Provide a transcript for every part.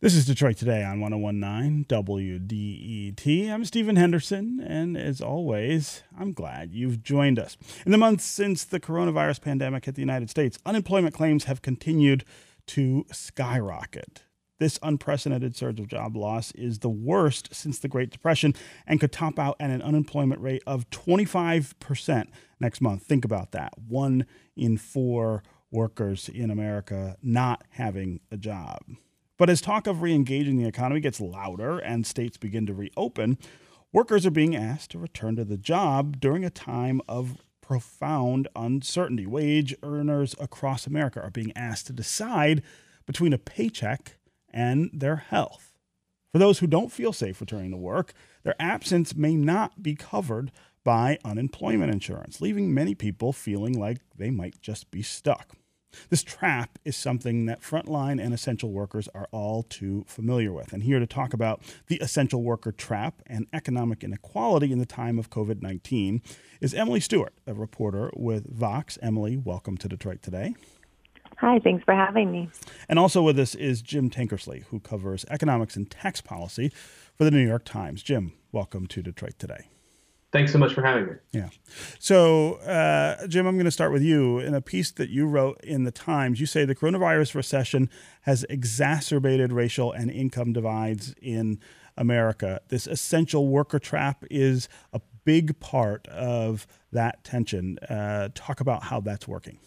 This is Detroit Today on 1019 WDET. I'm Stephen Henderson, and as always, I'm glad you've joined us. In the months since the coronavirus pandemic hit the United States, unemployment claims have continued to skyrocket. This unprecedented surge of job loss is the worst since the Great Depression and could top out at an unemployment rate of 25% next month. Think about that. One in four workers in America not having a job. But as talk of re engaging the economy gets louder and states begin to reopen, workers are being asked to return to the job during a time of profound uncertainty. Wage earners across America are being asked to decide between a paycheck and their health. For those who don't feel safe returning to work, their absence may not be covered by unemployment insurance, leaving many people feeling like they might just be stuck. This trap is something that frontline and essential workers are all too familiar with. And here to talk about the essential worker trap and economic inequality in the time of COVID 19 is Emily Stewart, a reporter with Vox. Emily, welcome to Detroit today. Hi, thanks for having me. And also with us is Jim Tankersley, who covers economics and tax policy for the New York Times. Jim, welcome to Detroit today. Thanks so much for having me. Yeah. So, uh, Jim, I'm going to start with you. In a piece that you wrote in the Times, you say the coronavirus recession has exacerbated racial and income divides in America. This essential worker trap is a big part of that tension. Uh, talk about how that's working.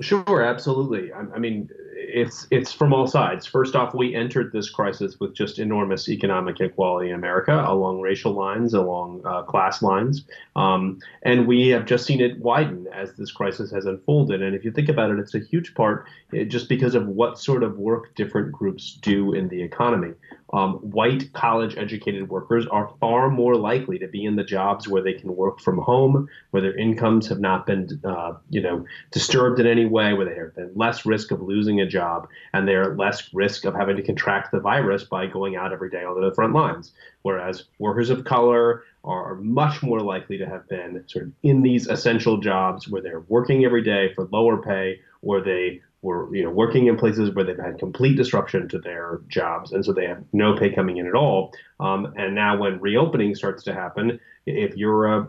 Sure, absolutely. I, I, mean, it's it's from all sides. First off, we entered this crisis with just enormous economic inequality in America, along racial lines, along uh, class lines, um, and we have just seen it widen as this crisis has unfolded. And if you think about it, it's a huge part eh, just because of what sort of work different groups do in the economy um, white college educated workers are far more likely to be in the jobs where they can work from home, where their incomes have not been, uh, you know, disturbed in any way, where they have been less risk of losing a job, and they're less risk of having to contract the virus by going out every day onto the front lines. Whereas workers of color are much more likely to have been sort of in these essential jobs where they're working every day for lower pay, or they were you know working in places where they've had complete disruption to their jobs, and so they have no pay coming in at all. Um, and now, when reopening starts to happen, if you're a,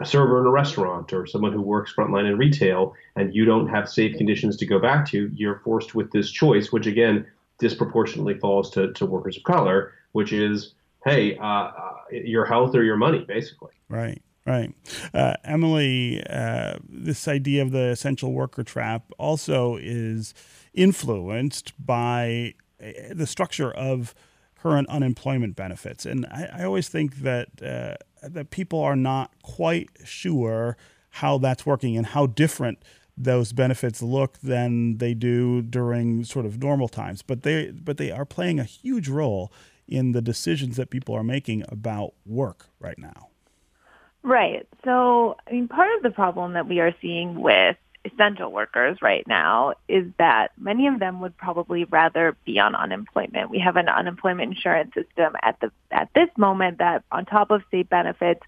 a server in a restaurant or someone who works frontline in retail, and you don't have safe conditions to go back to, you're forced with this choice, which again disproportionately falls to, to workers of color, which is, hey, uh, uh, your health or your money, basically. Right. Right. Uh, Emily, uh, this idea of the essential worker trap also is influenced by uh, the structure of current unemployment benefits. And I, I always think that, uh, that people are not quite sure how that's working and how different those benefits look than they do during sort of normal times. But they, but they are playing a huge role in the decisions that people are making about work right now. Right. So, I mean, part of the problem that we are seeing with essential workers right now is that many of them would probably rather be on unemployment. We have an unemployment insurance system at the at this moment that on top of state benefits,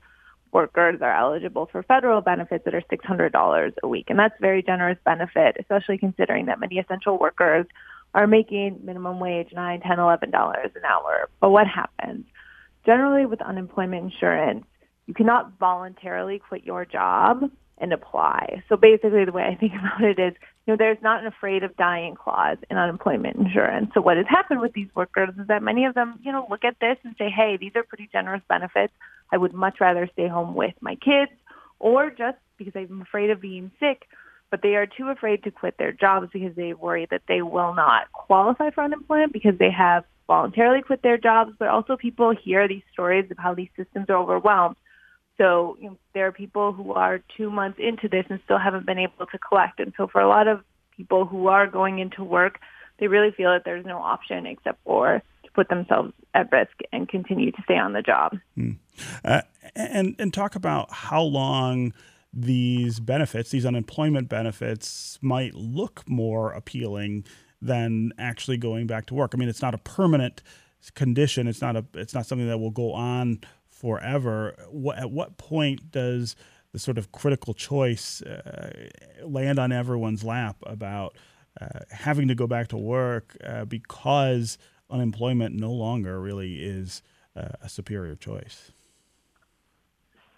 workers are eligible for federal benefits that are $600 a week. And that's very generous benefit, especially considering that many essential workers are making minimum wage, nine, ten, eleven dollars an hour. But what happens? Generally with unemployment insurance, you cannot voluntarily quit your job and apply. So basically the way I think about it is, you know, there's not an afraid of dying clause in unemployment insurance. So what has happened with these workers is that many of them, you know, look at this and say, hey, these are pretty generous benefits. I would much rather stay home with my kids or just because I'm afraid of being sick, but they are too afraid to quit their jobs because they worry that they will not qualify for unemployment because they have voluntarily quit their jobs, but also people hear these stories of how these systems are overwhelmed so you know, there are people who are two months into this and still haven't been able to collect. And so for a lot of people who are going into work, they really feel that there's no option except for to put themselves at risk and continue to stay on the job. Hmm. Uh, and and talk about how long these benefits, these unemployment benefits, might look more appealing than actually going back to work. I mean, it's not a permanent condition. It's not a. It's not something that will go on forever. What, at what point does the sort of critical choice uh, land on everyone's lap about uh, having to go back to work uh, because unemployment no longer really is uh, a superior choice?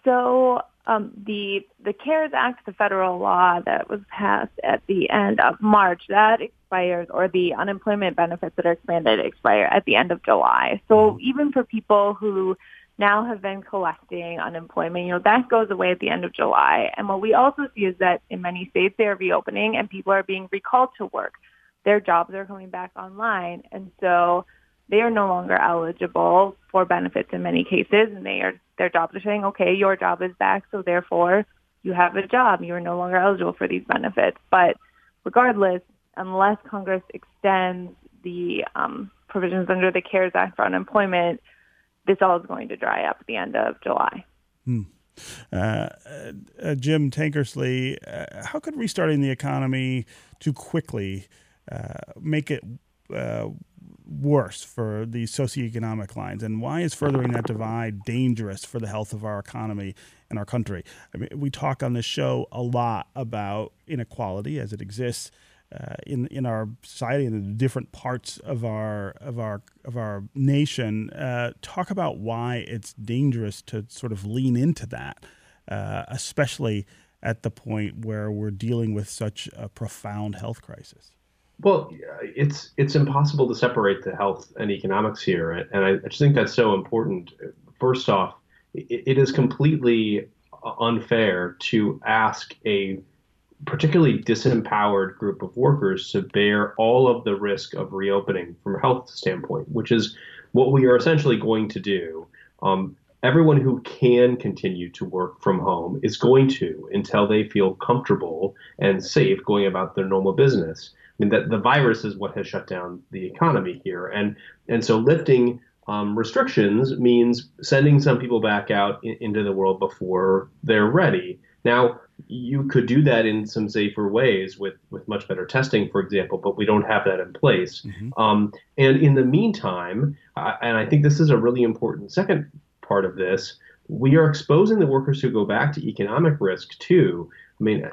So um, the the CARES Act, the federal law that was passed at the end of March, that expires, or the unemployment benefits that are expanded expire at the end of July. So mm-hmm. even for people who now have been collecting unemployment, you know, that goes away at the end of July. And what we also see is that in many states they are reopening and people are being recalled to work. Their jobs are coming back online. And so they are no longer eligible for benefits in many cases and they are their jobs are saying, okay, your job is back, so therefore you have a job. You are no longer eligible for these benefits. But regardless, unless Congress extends the um, provisions under the CARES Act for unemployment, this all is going to dry up at the end of July. Hmm. Uh, uh, Jim Tankersley, uh, how could restarting the economy too quickly uh, make it uh, worse for the socioeconomic lines? And why is furthering that divide dangerous for the health of our economy and our country? I mean, we talk on this show a lot about inequality as it exists uh, in in our society and in the different parts of our of our of our nation. Uh, talk about why it's dangerous to sort of lean into that, uh, especially at the point where we're dealing with such a profound health crisis. Well, it's it's impossible to separate the health and economics here, and I just think that's so important. First off, it is completely unfair to ask a particularly disempowered group of workers to bear all of the risk of reopening from a health standpoint, which is what we are essentially going to do. Um, everyone who can continue to work from home is going to until they feel comfortable and safe going about their normal business. I mean, that the virus is what has shut down the economy here, and and so lifting um, restrictions means sending some people back out in, into the world before they're ready. Now, you could do that in some safer ways with, with much better testing, for example, but we don't have that in place. Mm-hmm. Um, and in the meantime, I, and I think this is a really important second part of this, we are exposing the workers who go back to economic risk too. I mean,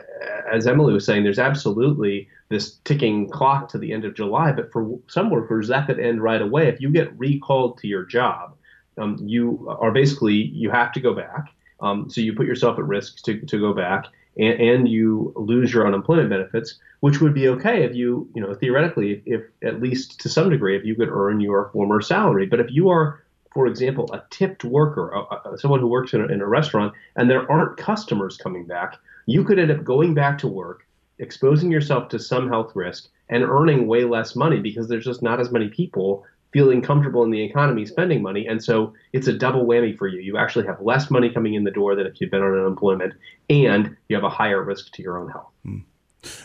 as Emily was saying, there's absolutely this ticking clock to the end of July, but for some workers, that could end right away. If you get recalled to your job, um, you are basically, you have to go back um, so you put yourself at risk to, to go back and, and, you lose your unemployment benefits, which would be okay if you, you know, theoretically, if, if at least to some degree, if you could earn your former salary. But if you are, for example, a tipped worker, a, a, someone who works in a, in a restaurant, and there aren't customers coming back, you could end up going back to work, exposing yourself to some health risk, and earning way less money because there's just not as many people feeling comfortable in the economy spending money. And so it's a double whammy for you. You actually have less money coming in the door than if you've been on unemployment, and you have a higher risk to your own health. Mm.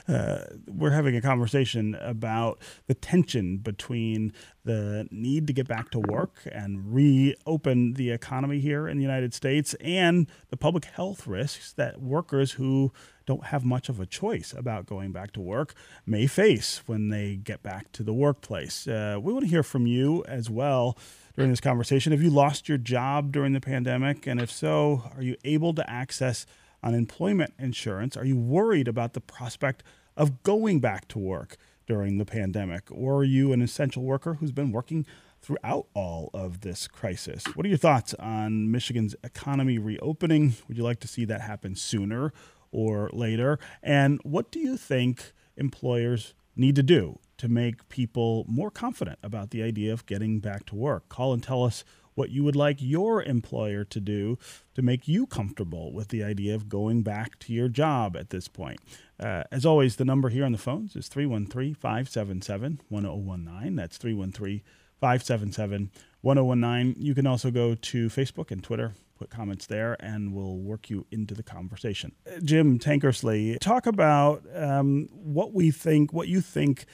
Uh, we're having a conversation about the tension between the need to get back to work and reopen the economy here in the United States and the public health risks that workers who don't have much of a choice about going back to work may face when they get back to the workplace. Uh, we want to hear from you as well during this conversation. Have you lost your job during the pandemic? And if so, are you able to access unemployment insurance? Are you worried about the prospect of going back to work during the pandemic? Or are you an essential worker who's been working throughout all of this crisis? What are your thoughts on Michigan's economy reopening? Would you like to see that happen sooner? Or later? And what do you think employers need to do to make people more confident about the idea of getting back to work? Call and tell us what you would like your employer to do to make you comfortable with the idea of going back to your job at this point. Uh, as always, the number here on the phones is 313 577 1019. That's 313 577 1019. You can also go to Facebook and Twitter put comments there and we'll work you into the conversation. Jim Tankersley, talk about um, what we think, what you think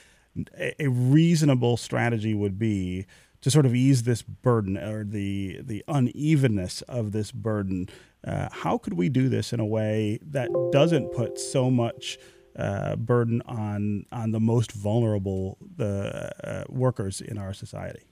a reasonable strategy would be to sort of ease this burden or the the unevenness of this burden. Uh, how could we do this in a way that doesn't put so much uh, burden on on the most vulnerable the uh, workers in our society?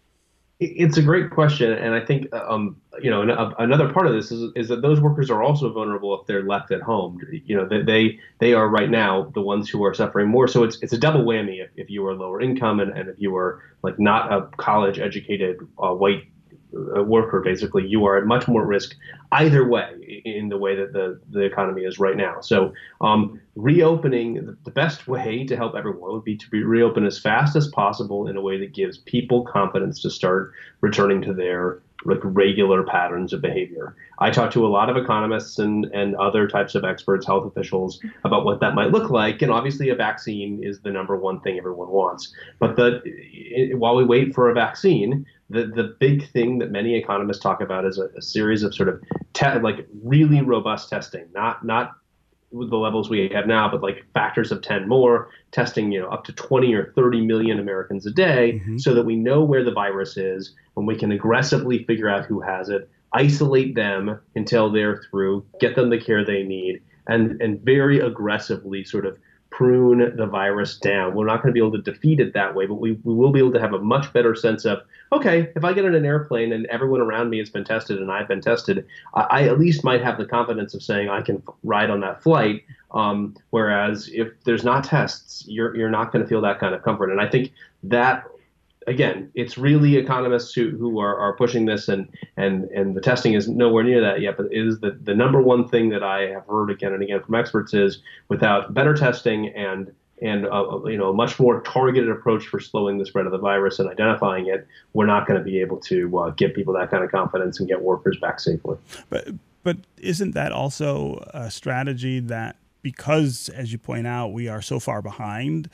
It's a great question, and I think um, you know another part of this is, is that those workers are also vulnerable if they're left at home. You know they they are right now the ones who are suffering more. So it's it's a double whammy if, if you are lower income and, and if you are like not a college educated uh, white uh, worker, basically, you are at much more risk either way in the way that the, the economy is right now. So, um, reopening, the best way to help everyone would be to be reopen as fast as possible in a way that gives people confidence to start returning to their like regular patterns of behavior. I talk to a lot of economists and, and other types of experts, health officials, about what that might look like. And obviously, a vaccine is the number one thing everyone wants. But the, while we wait for a vaccine, the the big thing that many economists talk about is a, a series of sort of te- like really robust testing, not not with the levels we have now, but like factors of 10 more, testing, you know, up to 20 or 30 million Americans a day mm-hmm. so that we know where the virus is and we can aggressively figure out who has it, isolate them until they're through, get them the care they need, and, and very aggressively sort of prune the virus down. We're not going to be able to defeat it that way, but we, we will be able to have a much better sense of okay, if I get on an airplane and everyone around me has been tested and I've been tested, I, I at least might have the confidence of saying I can ride on that flight. Um, whereas if there's not tests, you're you're not going to feel that kind of comfort. And I think that again, it's really economists who, who are, are pushing this, and, and, and the testing is nowhere near that yet. But it is the, the number one thing that I have heard again and again from experts is without better testing and and uh, you know a much more targeted approach for slowing the spread of the virus and identifying it, we're not going to be able to uh, give people that kind of confidence and get workers back safely. But but isn't that also a strategy that because, as you point out, we are so far behind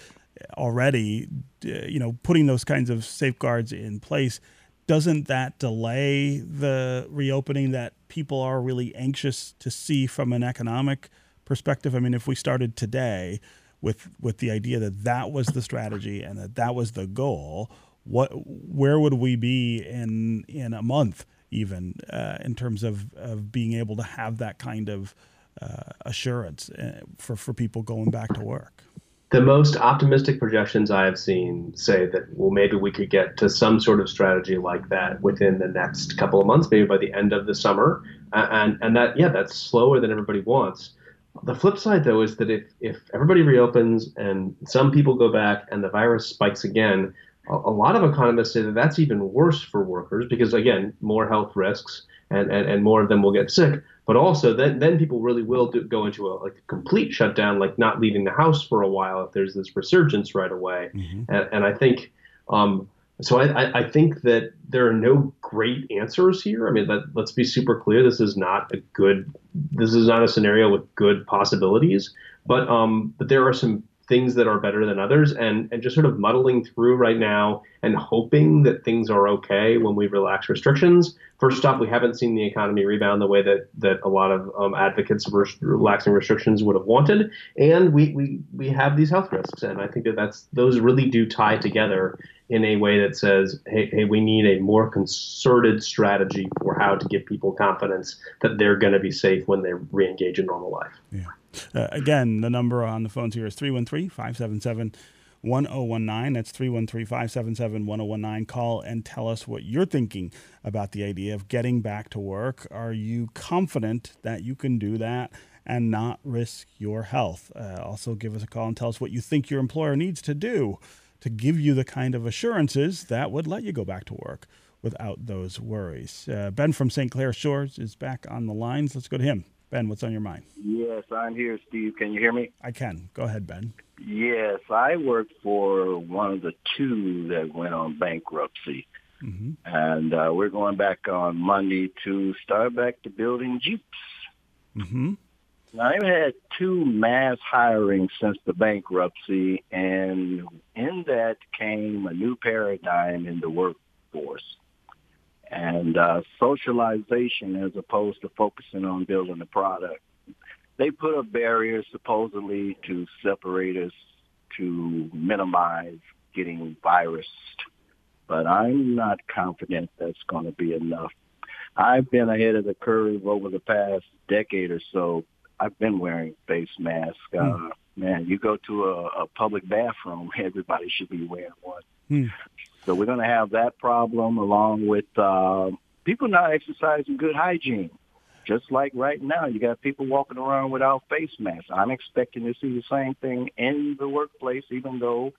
already, you know, putting those kinds of safeguards in place, doesn't that delay the reopening that people are really anxious to see from an economic perspective? I mean, if we started today with with the idea that that was the strategy and that that was the goal, what where would we be in in a month even uh, in terms of of being able to have that kind of uh, assurance uh, for for people going back to work? The most optimistic projections I have seen say that well maybe we could get to some sort of strategy like that within the next couple of months, maybe by the end of the summer, and and that yeah that's slower than everybody wants. The flip side though is that if if everybody reopens and some people go back and the virus spikes again, a, lot of economists say that that's even worse for workers because again more health risks and, and, and more of them will get sick. But also, then then people really will do, go into a like a complete shutdown, like not leaving the house for a while if there's this resurgence right away. Mm-hmm. And, and I think um, so. I, I think that there are no great answers here. I mean, let, let's be super clear. This is not a good. This is not a scenario with good possibilities. But um, but there are some things that are better than others and, and just sort of muddling through right now and hoping that things are okay when we relax restrictions. First off, we haven't seen the economy rebound the way that, that a lot of um, advocates of relaxing restrictions would have wanted. And we, we, we have these health risks. And I think that that's, those really do tie together in a way that says, hey, hey, we need a more concerted strategy for how to give people confidence that they're going to be safe when they reengage in normal life. Yeah. Uh, again, the number on the phones here is 313 577 1019. That's 313 577 1019. Call and tell us what you're thinking about the idea of getting back to work. Are you confident that you can do that and not risk your health? Uh, also, give us a call and tell us what you think your employer needs to do to give you the kind of assurances that would let you go back to work without those worries. Uh, ben from St. Clair Shores is back on the lines. Let's go to him. Ben, what's on your mind? Yes, I'm here, Steve. Can you hear me? I can. Go ahead, Ben. Yes, I worked for one of the two that went on bankruptcy. Mm-hmm. And uh, we're going back on Monday to start back to building Jeeps. Mm-hmm. I've had two mass hirings since the bankruptcy, and in that came a new paradigm in the workforce and uh, socialization as opposed to focusing on building the product. They put up barriers supposedly to separate us, to minimize getting virused, but I'm not confident that's going to be enough. I've been ahead of the curve over the past decade or so. I've been wearing face masks. Uh, mm. Uh, man, you go to a, a public bathroom, everybody should be wearing one. Mm. So we're going to have that problem along with uh, people not exercising good hygiene. Just like right now, you got people walking around without face masks. I'm expecting to see the same thing in the workplace, even though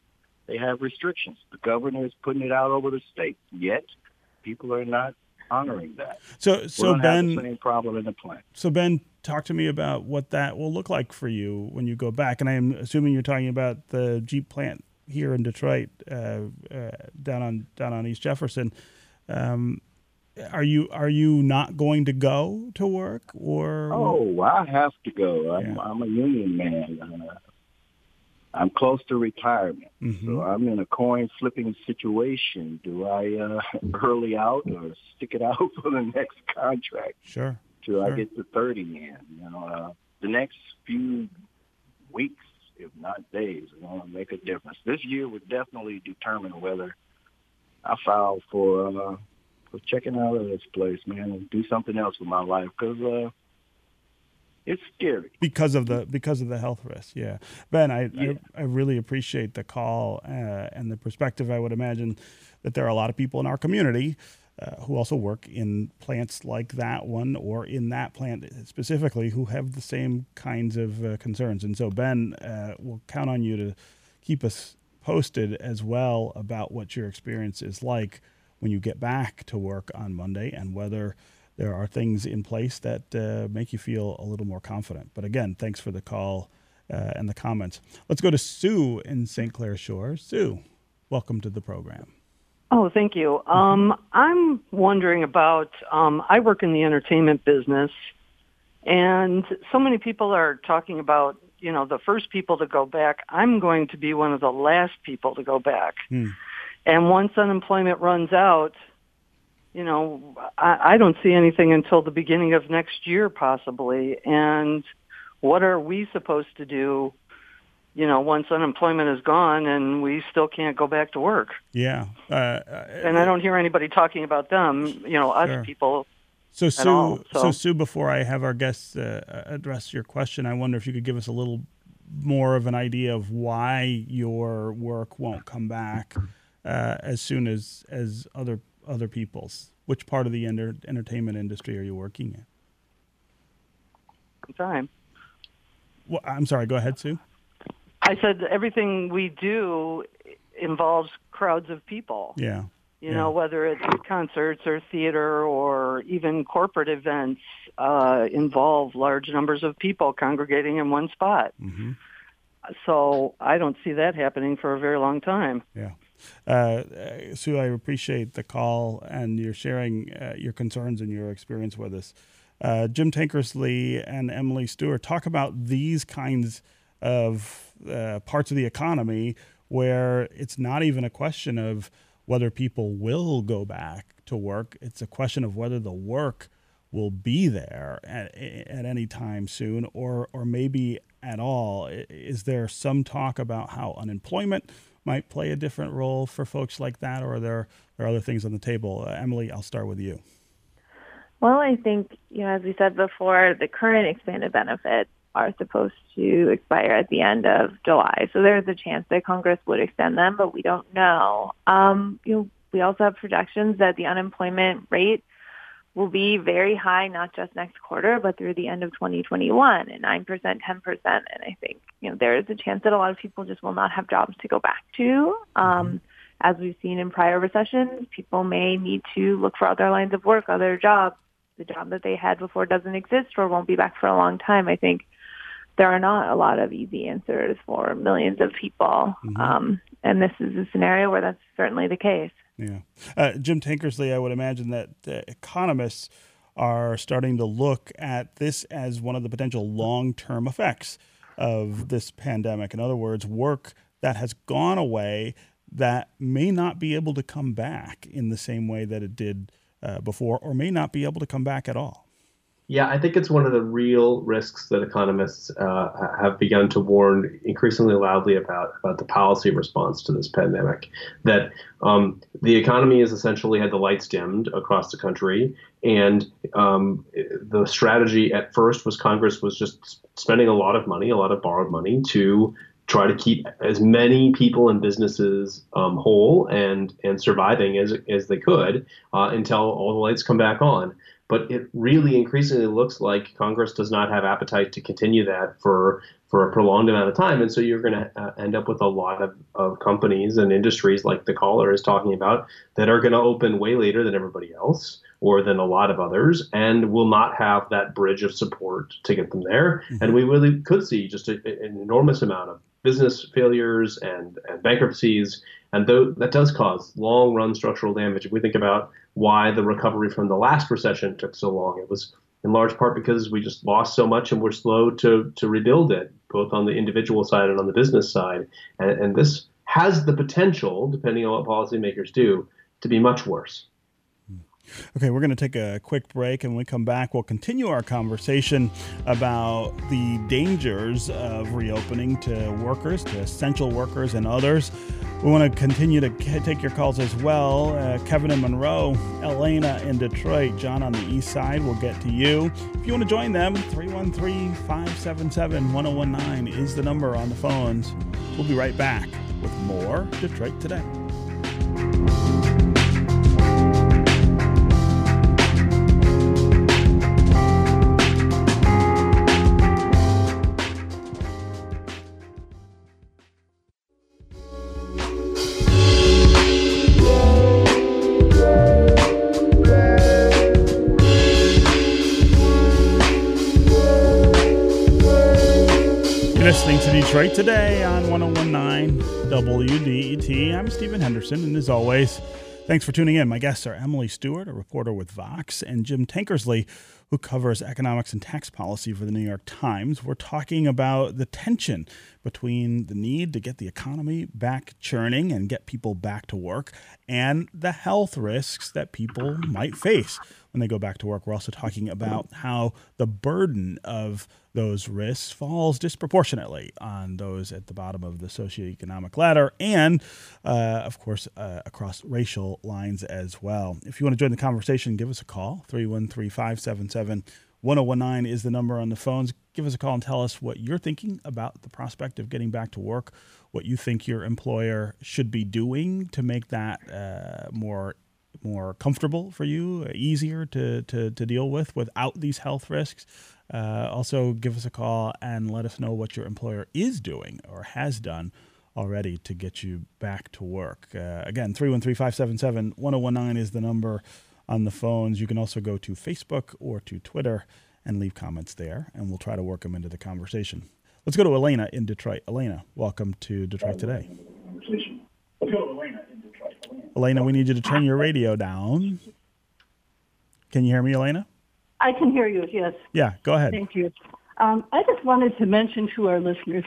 they have restrictions. The governor is putting it out over the state. Yet, people are not honoring that. So, so Ben, same problem in the plant. So Ben, talk to me about what that will look like for you when you go back. And I'm assuming you're talking about the Jeep plant here in Detroit, uh, uh, down on down on East Jefferson. Um, are you are you not going to go to work or? Oh, I have to go. I'm, Yeah. I'm a union man. Uh, I'm close to retirement, Mhm. so I'm in a coin flipping situation. Do I uh, early out or stick it out for the next contract Sure. till I get to 30 in? You know, uh, the next few weeks, if not days, are going to make a difference. This year would definitely determine whether I file for uh, for checking out of this place, man, and do something else with my life because uh, it's scary. because of the because of the health risks. Yeah, Ben, I Yeah. I, I really appreciate the call uh, and the perspective. I would imagine that there are a lot of people in our community. Uh, who also work in plants like that one or in that plant specifically who have the same kinds of uh, concerns. And so, Ben, uh, we'll count on you to keep us posted as well about what your experience is like when you get back to work on Monday and whether there are things in place that uh, make you feel a little more confident. But again, thanks for the call uh, and the comments. Let's go to Sue in St. Clair Shores. Sue, welcome to the program. Oh, thank you. Um, I'm wondering about. Um, I work in the entertainment business, and so many people are talking about, you know, the first people to go back. I'm going to be one of the last people to go back. Hmm. And once unemployment runs out, you know, I, I don't see anything until the beginning of next year, possibly. And what are we supposed to do? You know, once unemployment is gone and we still can't go back to work Yeah. Uh, and I don't hear anybody talking about them. You know, us Sure. people. So Sue, all, so. so- Sue, before I have our guests uh, address your question, I wonder if you could give us a little more of an idea of why your work won't come back uh, as soon as as other other people's. Which part of the enter- entertainment industry are you working in? Time. Well, I'm sorry. Go ahead, Sue. I said everything we do involves crowds of people. Yeah. You Yeah. know, whether it's concerts or theater or even corporate events uh, involve large numbers of people congregating in one spot. hmm So I don't see that happening for a very long time. Yeah. Uh, uh, Sue, I appreciate the call and you're sharing uh, your concerns and your experience with us. Uh, Jim Tankersley and Emily Stewart talk about these kinds of uh, parts of the economy where it's not even a question of whether people will go back to work. It's a question of whether the work will be there at, at any time soon or, or maybe at all. Is there some talk about how unemployment might play a different role for folks like that, or are there, are other things on the table? Uh, Emily, I'll start with you. Well, I think, you know, as we said before, the current expanded benefits are supposed to expire at the end of July. So there's a chance that Congress would extend them, but we don't know. Um, you know, we also have projections that the unemployment rate will be very high, not just next quarter, but through the end of 2021 at 9%, 10%. And I think, you know, there is a chance that a lot of people just will not have jobs to go back to. Um, as we've seen in prior recessions, people may need to look for other lines of work, other jobs. The job that they had before doesn't exist or won't be back for a long time. I think there are not a lot of easy answers for millions of people. Mhm. Um, and this is a scenario where that's certainly the case. Yeah. Uh, Jim Tankersley, I would imagine that uh, economists are starting to look at this as one of the potential long term effects of this pandemic. In other words, work that has gone away that may not be able to come back in the same way that it did uh, before, or may not be able to come back at all. Yeah, I think it's one of the real risks that economists uh, have begun to warn increasingly loudly about about the policy response to this pandemic. That um, the economy has essentially had the lights dimmed across the country, and um, the strategy at first was Congress was just spending a lot of money, a lot of borrowed money, to try to keep as many people and businesses um, whole and and surviving as as they could uh, until all the lights come back on. But it really increasingly looks like Congress does not have appetite to continue that for for a prolonged amount of time, and so you're going to uh, end up with a lot of, of companies and industries like the caller is talking about that are going to open way later than everybody else or than a lot of others, and will not have that bridge of support to get them there. Mm-hmm. And we really could see just a, an enormous amount of business failures and, and bankruptcies. And though that does cause long run structural damage, if we think about why the recovery from the last recession took so long, it was in large part because we just lost so much and we're slow to, to rebuild it, both on the individual side and on the business side. And, and this has the potential, depending on what policymakers do, to be much worse. Okay, we're going to take a quick break, and when we come back, we'll continue our conversation about the dangers of reopening to workers, to essential workers, and others. We want to continue to take your calls as well. Uh, Kevin in Monroe, Elena in Detroit, John on the east side we'll get to you. If you want to join them, 313 577 1019 is the number on the phones. We'll be right back with more Detroit Today. Detroit today on 1019 WDET. I'm Stephen Henderson, and as always, thanks for tuning in. My guests are Emily Stewart, a reporter with Vox, and Jim Tankersley, who covers economics and tax policy for the New York Times. We're talking about the tension between the need to get the economy back churning and get people back to work and the health risks that people might face when they go back to work. We're also talking about how the burden of those risks falls disproportionately on those at the bottom of the socioeconomic ladder and, uh, of course, uh, across racial lines as well. If you want to join the conversation, give us a call. 313 577 1019 is the number on the phones. Give us a call and tell us what you're thinking about the prospect of getting back to work, what you think your employer should be doing to make that uh, more more comfortable for you, easier to, to, to deal with without these health risks. Uh, also, give us a call and let us know what your employer is doing or has done already to get you back to work. Uh, again, 313 577 1019 is the number on the phones. You can also go to Facebook or to Twitter and leave comments there, and we'll try to work them into the conversation. Let's go to Elena in Detroit. Elena, welcome to Detroit Today. Let's go to Elena in Detroit. Elena, we need you to turn your radio down. Can you hear me, Elena? I can hear you, yes. Yeah, go ahead. Thank you. Um, I just wanted to mention to our listeners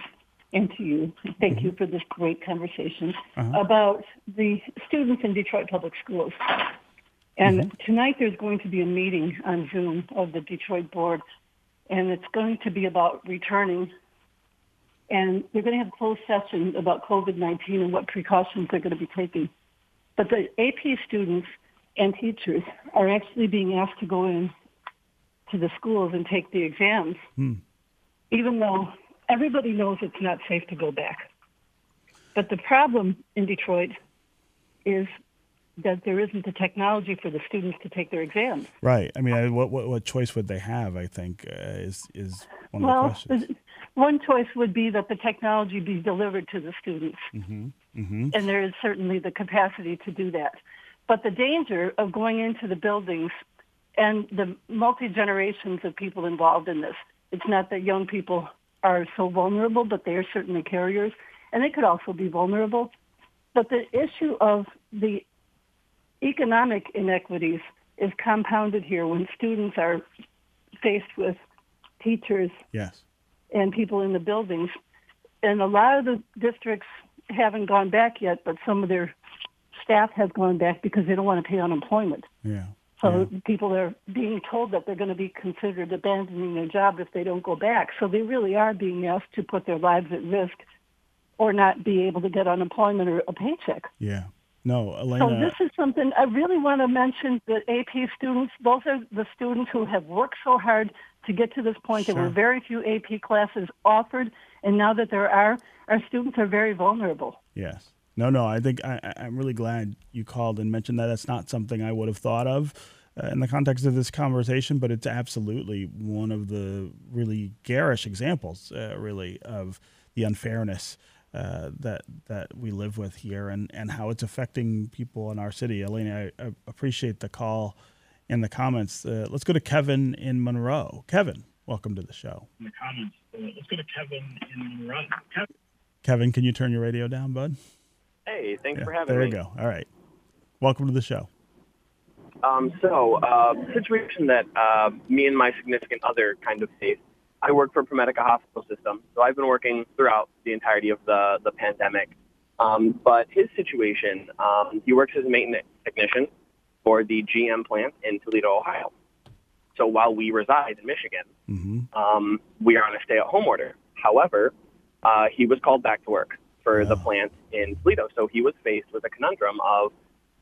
and to you, thank mm-hmm. you for this great conversation uh-huh. about the students in Detroit Public Schools. And mm-hmm. tonight there's going to be a meeting on Zoom of the Detroit board, and it's going to be about returning. And they're going to have a closed session about COVID-19 and what precautions they're going to be taking. But the AP students and teachers are actually being asked to go in to the schools and take the exams, hmm. even though everybody knows it's not safe to go back. But the problem in Detroit is that there isn't the technology for the students to take their exams. Right. I mean, I, what, what, what choice would they have? I think uh, is is one well, of the questions. One choice would be that the technology be delivered to the students, mm-hmm. Mm-hmm. and there is certainly the capacity to do that. But the danger of going into the buildings and the multi generations of people involved in this. It's not that young people are so vulnerable, but they are certainly carriers, and they could also be vulnerable. But the issue of the economic inequities is compounded here when students are faced with teachers yes. and people in the buildings. And a lot of the districts haven't gone back yet, but some of their staff has gone back because they don't want to pay unemployment. Yeah. So yeah. people are being told that they're going to be considered abandoning their job if they don't go back. So they really are being asked to put their lives at risk or not be able to get unemployment or a paycheck. Yeah. No, Elena. So this is something I really want to mention. The AP students; those are the students who have worked so hard to get to this point. Sure. There were very few AP classes offered, and now that there are, our students are very vulnerable. Yes. No, no. I think I, am really glad you called and mentioned that. That's not something I would have thought of uh, in the context of this conversation, but it's absolutely one of the really garish examples, uh, really, of the unfairness uh, that that we live with here and, and how it's affecting people in our city. Elena, I, I appreciate the call in the comments. Uh, let's go to Kevin in Monroe. Kevin, welcome to the show. In the comments, uh, let's go to Kevin in Monroe. Kevin. Kevin, can you turn your radio down, bud? Hey, thanks yeah, for having there me. There you go. All right. Welcome to the show. Um, so, uh, situation that uh, me and my significant other kind of face. I work for ProMedica Hospital System, so I've been working throughout the entirety of the the pandemic. Um, but his situation, um, he works as a maintenance technician for the GM plant in Toledo, Ohio. So while we reside in Michigan, mm-hmm. um, we are on a stay-at-home order. However, uh, he was called back to work for the plant in Toledo. So he was faced with a conundrum of,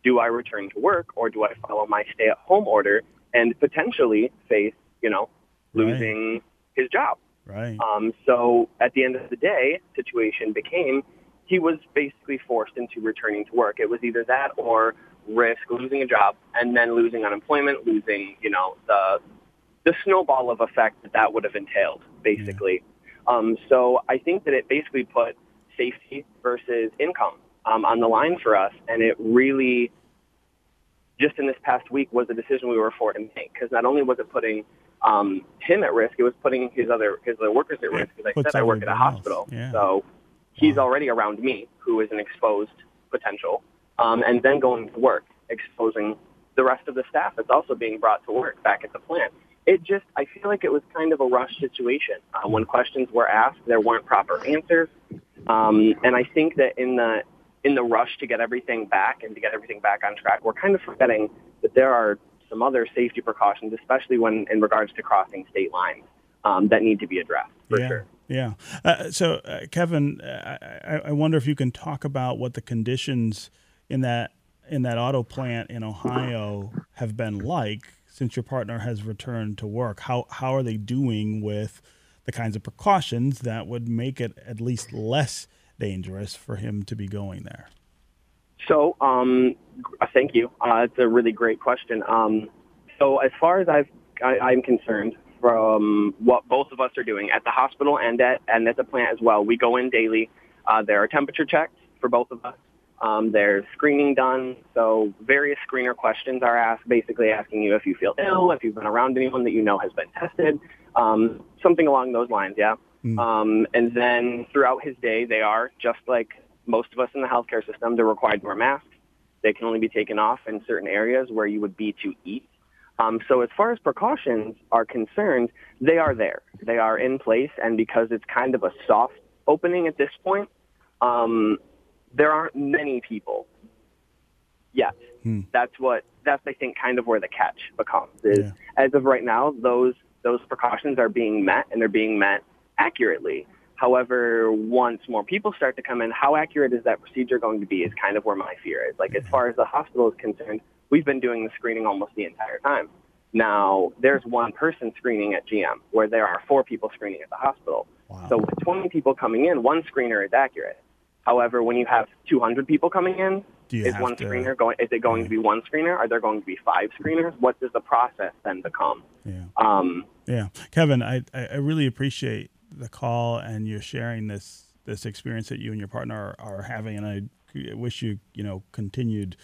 do I return to work or do I follow my stay-at-home order and potentially face, you know, losing right. His job? Right. Um, so at the end of the day, situation became he was basically forced into returning to work. It was either that or risk losing a job and then losing unemployment, losing, you know, the the snowball of effect that that would have entailed, basically. Yeah. Um, so I think that it basically put safety versus income um, on the line for us, and it really, just in this past week, was a decision we were forced to make because not only was it putting um, him at risk, it was putting his other his other workers at risk. Because I said I work at a hospital, yeah. so he's wow. already around me, who is an exposed potential, um, and then going to work, exposing the rest of the staff that's also being brought to work back at the plant. It just, I feel like it was kind of a rush situation. Uh, when questions were asked, there weren't proper answers, um, and I think that in the in the rush to get everything back and to get everything back on track, we're kind of forgetting that there are some other safety precautions, especially when in regards to crossing state lines, um, that need to be addressed for yeah. sure. Yeah. Uh, so, uh, Kevin, uh, I, I, wonder if you can talk about what the conditions in that in that auto plant in Ohio have been like since your partner has returned to work. How how are they doing with the kinds of precautions that would make it at least less dangerous for him to be going there? So, um, thank you. Uh, it's a really great question. Um, so, as far as I've, I, i am concerned, from what both of us are doing at the hospital and at and at the plant as well. We go in daily. Uh, there are temperature checks for both of us. Um, there's screening done. So various screener questions are asked, basically asking you if you feel ill, if you've been around anyone that you know has been tested, um, something along those lines. Yeah. Mm. Um, and then throughout his day, they are just like most of us in the healthcare system. They're required to wear masks. They can only be taken off in certain areas where you would be to eat. Um, so as far as precautions are concerned, they are there. They are in place, and because it's kind of a soft opening at this point, um, there aren't many people yet. Hmm. That's what that's I think kind of where the catch becomes. Is yeah. as of right now, those those precautions are being met, and they're being met accurately. However, once more people start to come in, how accurate is that procedure going to be is kind of where my fear is. Like, as far as the hospital is concerned, we've been doing the screening almost the entire time. Now, there's one person screening at GM where there are four people screening at the hospital. Wow. So with 20 people coming in, one screener is accurate. However, when you have 200 people coming in, is one to, screener going? Is it going yeah. to be one screener? Are there going to be five screeners? What does the process then become? Yeah. Um, yeah, Kevin, I I really appreciate the call and you're sharing this this experience that you and your partner are, are having, and I wish you you know continued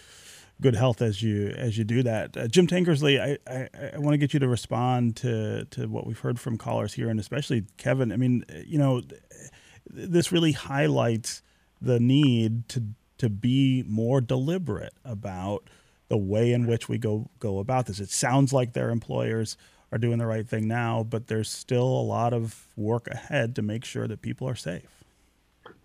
good health as you as you do that. Uh, Jim Tankersley, I, I, I want to get you to respond to to what we've heard from callers here, and especially Kevin. I mean, you know, this really highlights the need to to be more deliberate about the way in which we go go about this. It sounds like their employers are doing the right thing now, but there's still a lot of work ahead to make sure that people are safe.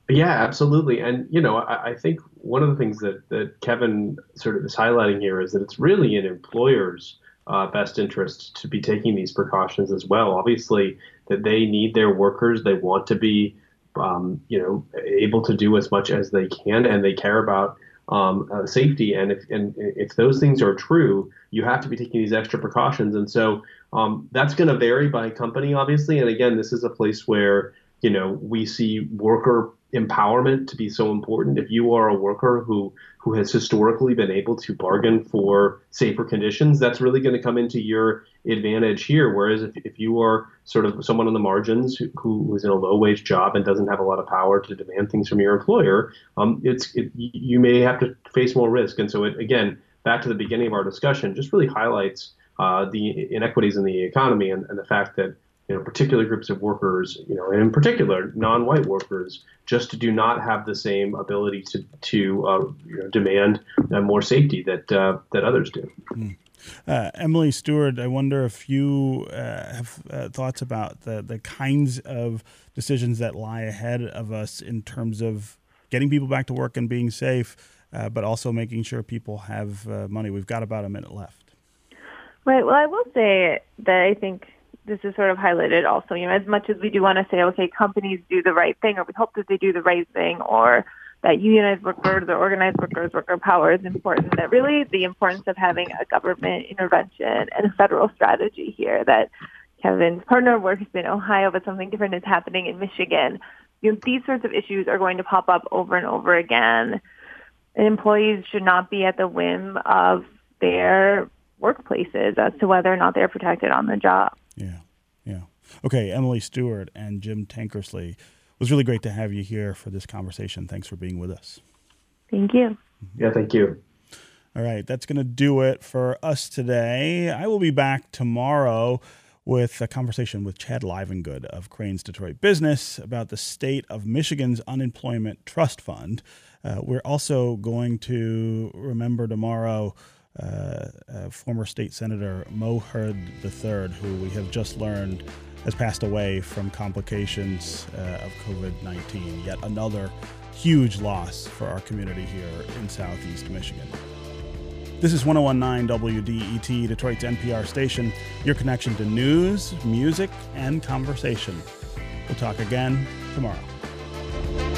Yeah, absolutely. And, you know, I, I, think one of the things that, that Kevin sort of is highlighting here is that it's really in employers' uh, best interest to be taking these precautions as well. Obviously, that they need their workers, they want to be, um, you know, able to do as much as they can, and they care about um, uh, safety. And if and if those things are true, you have to be taking these extra precautions. And so um, that's going to vary by company, obviously. And again, this is a place where you know we see worker empowerment to be so important. If you are a worker who who has historically been able to bargain for safer conditions, that's really going to come into your advantage here. Whereas if, if you are sort of someone on the margins who, who is in a low wage job and doesn't have a lot of power to demand things from your employer, um, it's it, you may have to face more risk. And so it, again, back to the beginning of our discussion, just really highlights uh, the inequities in the economy and, and the fact that you know, particular groups of workers, you know, and in particular non-white workers, just do not have the same ability to to uh, you know, demand uh, more safety that uh, that others do. Mm. Emily Stewart, I wonder if you uh, have uh, thoughts about the the kinds of decisions that lie ahead of us in terms of getting people back to work and being safe, but also making sure people have money. We've got about a minute left. Right. Well, I will say that I think this is sort of highlighted also, you know, as much as we do want to say, okay, companies do the right thing, or we hope that they do the right thing, or that unionized workers or organized workers, worker power is important, that really the importance of having a government intervention and a federal strategy here that Kevin's partner works in Ohio, but something different is happening in Michigan. You know, these sorts of issues are going to pop up over and over again. And employees should not be at the whim of their workplaces as to whether or not they're protected on the job. Yeah, yeah. Okay, Emily Stewart and Jim Tankersley. It was really great to have you here for this conversation. Thanks for being with us. Thank you. Yeah, thank you. All right, that's going to do it for us today. I will be back tomorrow with a conversation with Chad Livengood of Crain's Detroit Business about the state of Michigan's Unemployment Trust Fund. Uh, we're also going to remember tomorrow uh, uh, former state senator Mo Hood III, who we have just learned has passed away from complications uh, of COVID 19. Yet another huge loss for our community here in Southeast Michigan. This is 1019 WDET, Detroit's NPR station, your connection to news, music, and conversation. We'll talk again tomorrow.